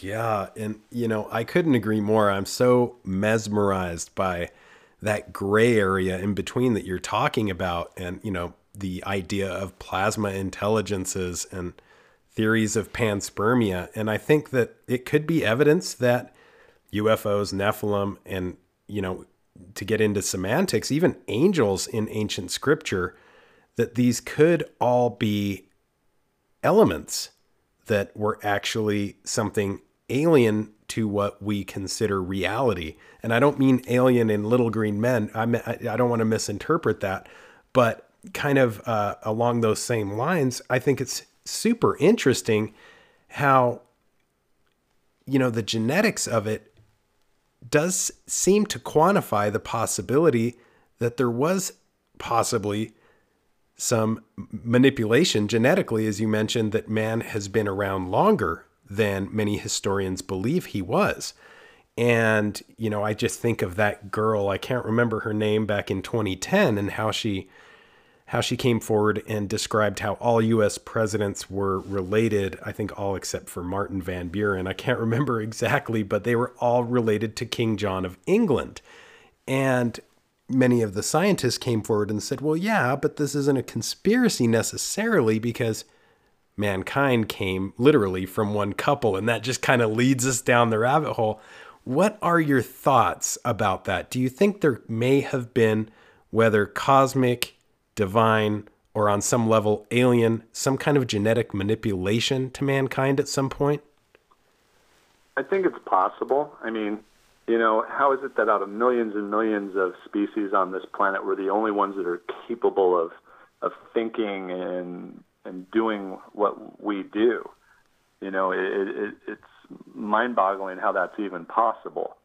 Yeah. And, you know, I couldn't agree more. I'm so mesmerized by that gray area in between that you're talking about and you know the idea of plasma intelligences and theories of panspermia. And i think that it could be evidence that ufos nephilim and you know to get into semantics even angels in ancient scripture that these could all be elements that were actually something alien to what we consider reality. And I don't mean alien in Little Green Men. I I don't want to misinterpret that, but kind of uh, along those same lines, I think it's super interesting how you know the genetics of it does seem to quantify the possibility that there was possibly some manipulation genetically as you mentioned that man has been around longer than many historians believe he was. And, you know, I just think of that girl, I can't remember her name back in 2010 and how she how she came forward and described how all US presidents were related, I think all except for Martin Van Buren. I can't remember exactly, but they were all related to King John of England. And many of the scientists came forward and said, "Well, yeah, but this isn't a conspiracy necessarily because mankind came literally from one couple. And that just kind of leads us down the rabbit hole. What are your thoughts about that? Do you think there may have been, whether cosmic, divine, or on some level alien, some kind of genetic manipulation to mankind at some point? I think it's possible. I mean, you know, how is it that out of millions and millions of species on this planet, we're the only ones that are capable of of thinking and and doing what we do? You know, it, it, it's mind-boggling how that's even possible.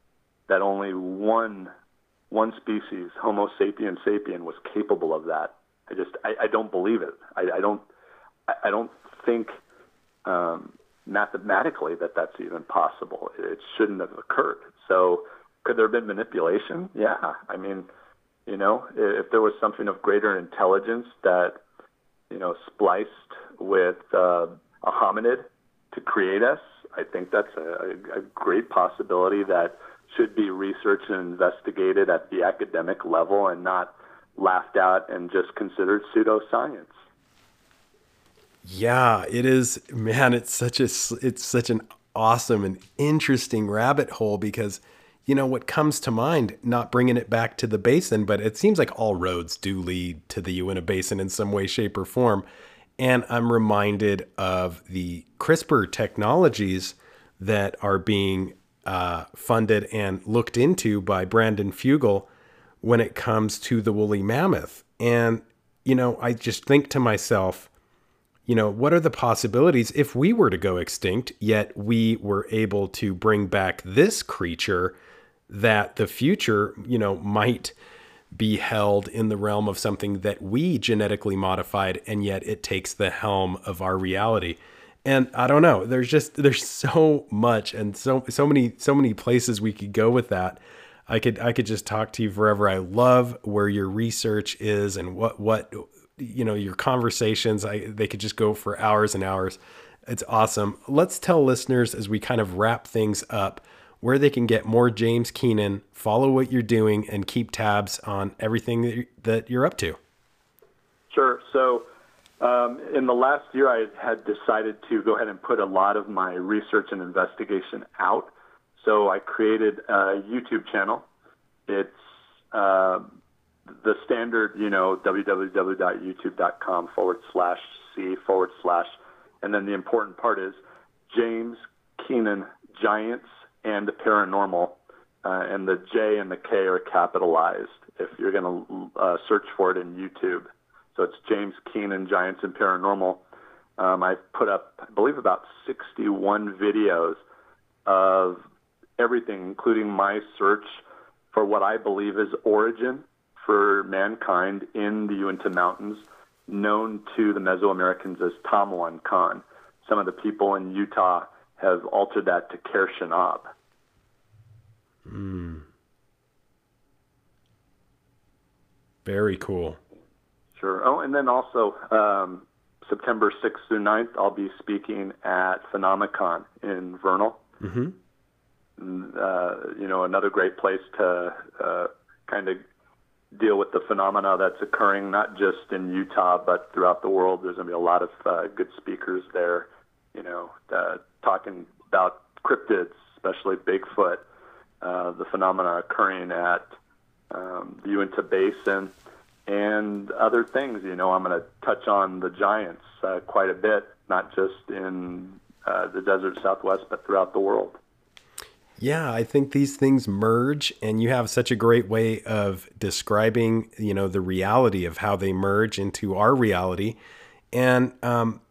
That only one one species, Homo sapien sapien, was capable of that. I just I, I don't believe it. I, I don't I don't think um, mathematically that that's even possible. It shouldn't have occurred. So could there have been manipulation? Yeah. I mean, you know, if there was something of greater intelligence that you know spliced with uh, a hominid to create us, I think that's a, a great possibility that should be researched and investigated at the academic level and not laughed at and just considered pseudoscience. Yeah, it is. Man, it's such a it's such an awesome and interesting rabbit hole because you know what comes to mind. Not bringing it back to the basin, but it seems like all roads do lead to the Uinta Basin in some way, shape, or form. And I'm reminded of the CRISPR technologies that are being uh, funded and looked into by Brandon Fugal when it comes to the woolly mammoth. And, you know, I just think to myself, you know, what are the possibilities if we were to go extinct, yet we were able to bring back this creature that the future, you know, might be held in the realm of something that we genetically modified, and yet it takes the helm of our reality. And I don't know, there's just there's so much and so so many so many places we could go with that. I could I could just talk to you forever. I love where your research is and what what you know your conversations. I they could just go for hours and hours. It's awesome. Let's tell listeners as we kind of wrap things up where they can get more James Keenan, follow what you're doing, and keep tabs on everything that you're up to. Sure. So, um, in the last year, I had decided to go ahead and put a lot of my research and investigation out. So I created a YouTube channel. It's uh, the standard, you know, www.youtube.com forward slash C forward slash. And then the important part is James Keenan Giants and the Paranormal. Uh, and the J and the K are capitalized if you're going to uh, search for it in YouTube. So it's James Keenan Giants and Paranormal. Um, I've put up, I believe, about 61 videos of everything, including my search for what I believe is origin for mankind in the Uinta Mountains, known to the Mesoamericans as Tamuan Some of the people in Utah have altered that to Kershanab. Mm. Very cool. Sure. Oh, and then also um, September 6th through 9th, I'll be speaking at Phenomicon in Vernal. Mm-hmm uh, you know, another great place to uh, kind of deal with the phenomena that's occurring not just in Utah but throughout the world. There's going to be a lot of uh, good speakers there, you know, uh, talking about cryptids, especially Bigfoot, uh, the phenomena occurring at um, the Uinta Basin, and other things. You know, I'm going to touch on the giants uh, quite a bit, not just in uh, the desert Southwest, but throughout the world. Yeah, I think these things merge, and you have such a great way of describing, you know, the reality of how they merge into our reality. And um,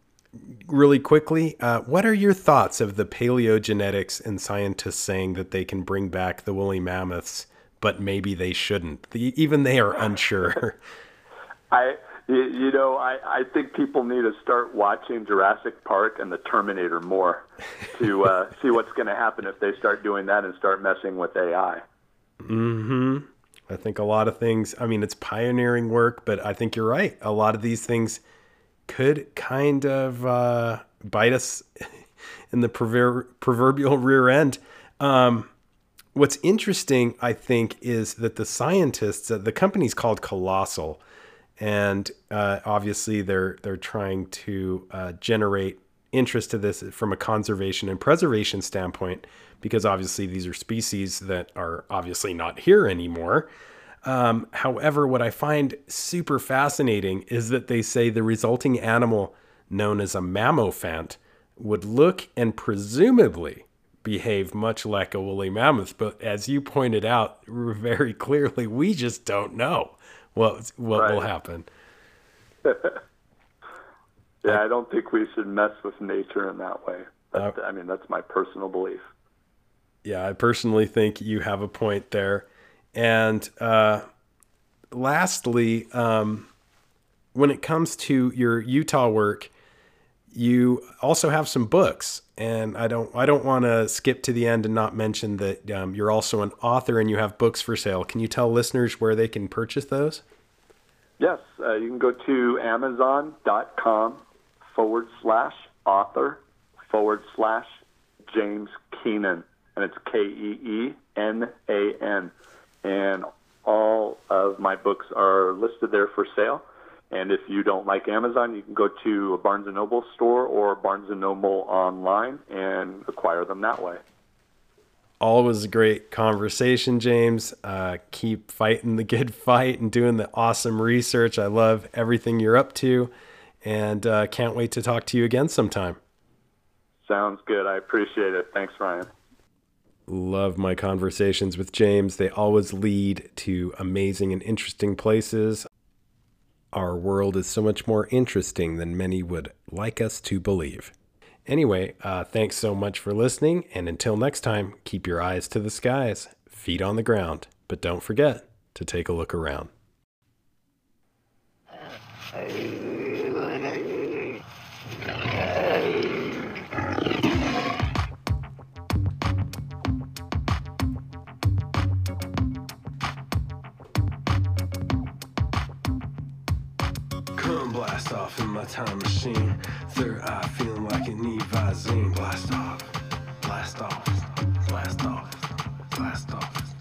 really quickly, uh, what are your thoughts of the paleogenetics and scientists saying that they can bring back the woolly mammoths, but maybe they shouldn't? The, even they are unsure. I you, know, I, I think people need to start watching Jurassic Park and the Terminator more to uh, see what's going to happen if they start doing that and start messing with AI. Hmm. I think a lot of things. I mean, it's pioneering work, but I think you're right. A lot of these things could kind of uh, bite us in the prover- proverbial rear end. Um, what's interesting, I think, is that the scientists, uh, the company's called Colossal and uh, obviously they're they're trying to uh, generate interest to this from a conservation and preservation standpoint because obviously these are species that are obviously not here anymore. Um, however, what I find super fascinating is that they say the resulting animal, known as a mammophant, would look and presumably behave much like a woolly mammoth. But as you pointed out very clearly, we just don't know what what right. will happen. yeah, I don't think we should mess with nature in that way. uh, I mean, that's my personal belief yeah, I personally think you have a point there. And uh, lastly, um, when it comes to your Utah work, you also have some books, and I don't I don't want to skip to the end and not mention that um, you're also an author and you have books for sale. Can you tell listeners where they can purchase those? Yes, uh, you can go to Amazon.com forward slash author forward slash James Keenan and it's K E E N A N. And all of my books are listed there for sale. And if you don't like Amazon, you can go to a Barnes and Noble store or Barnes and Noble online and acquire them that way. Always a great conversation, James. Uh, keep fighting the good fight and doing the awesome research. I love everything you're up to, and uh, can't wait to talk to you again sometime. Sounds good. I appreciate it. Thanks, Ryan love my conversations with James. They always lead to amazing and interesting places. Our world is so much more interesting than many would like us to believe. Anyway, uh, thanks so much for listening, and until next time, keep your eyes to the skies, feet on the ground, but don't forget to take a look around. off in my time machine. Third eye feeling like it need. Blast off, blast off, blast off, blast off.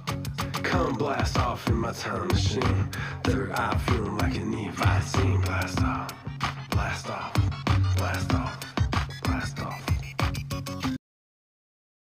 Come blast off in my time machine. Third eye feeling like it need. Blast off, blast off.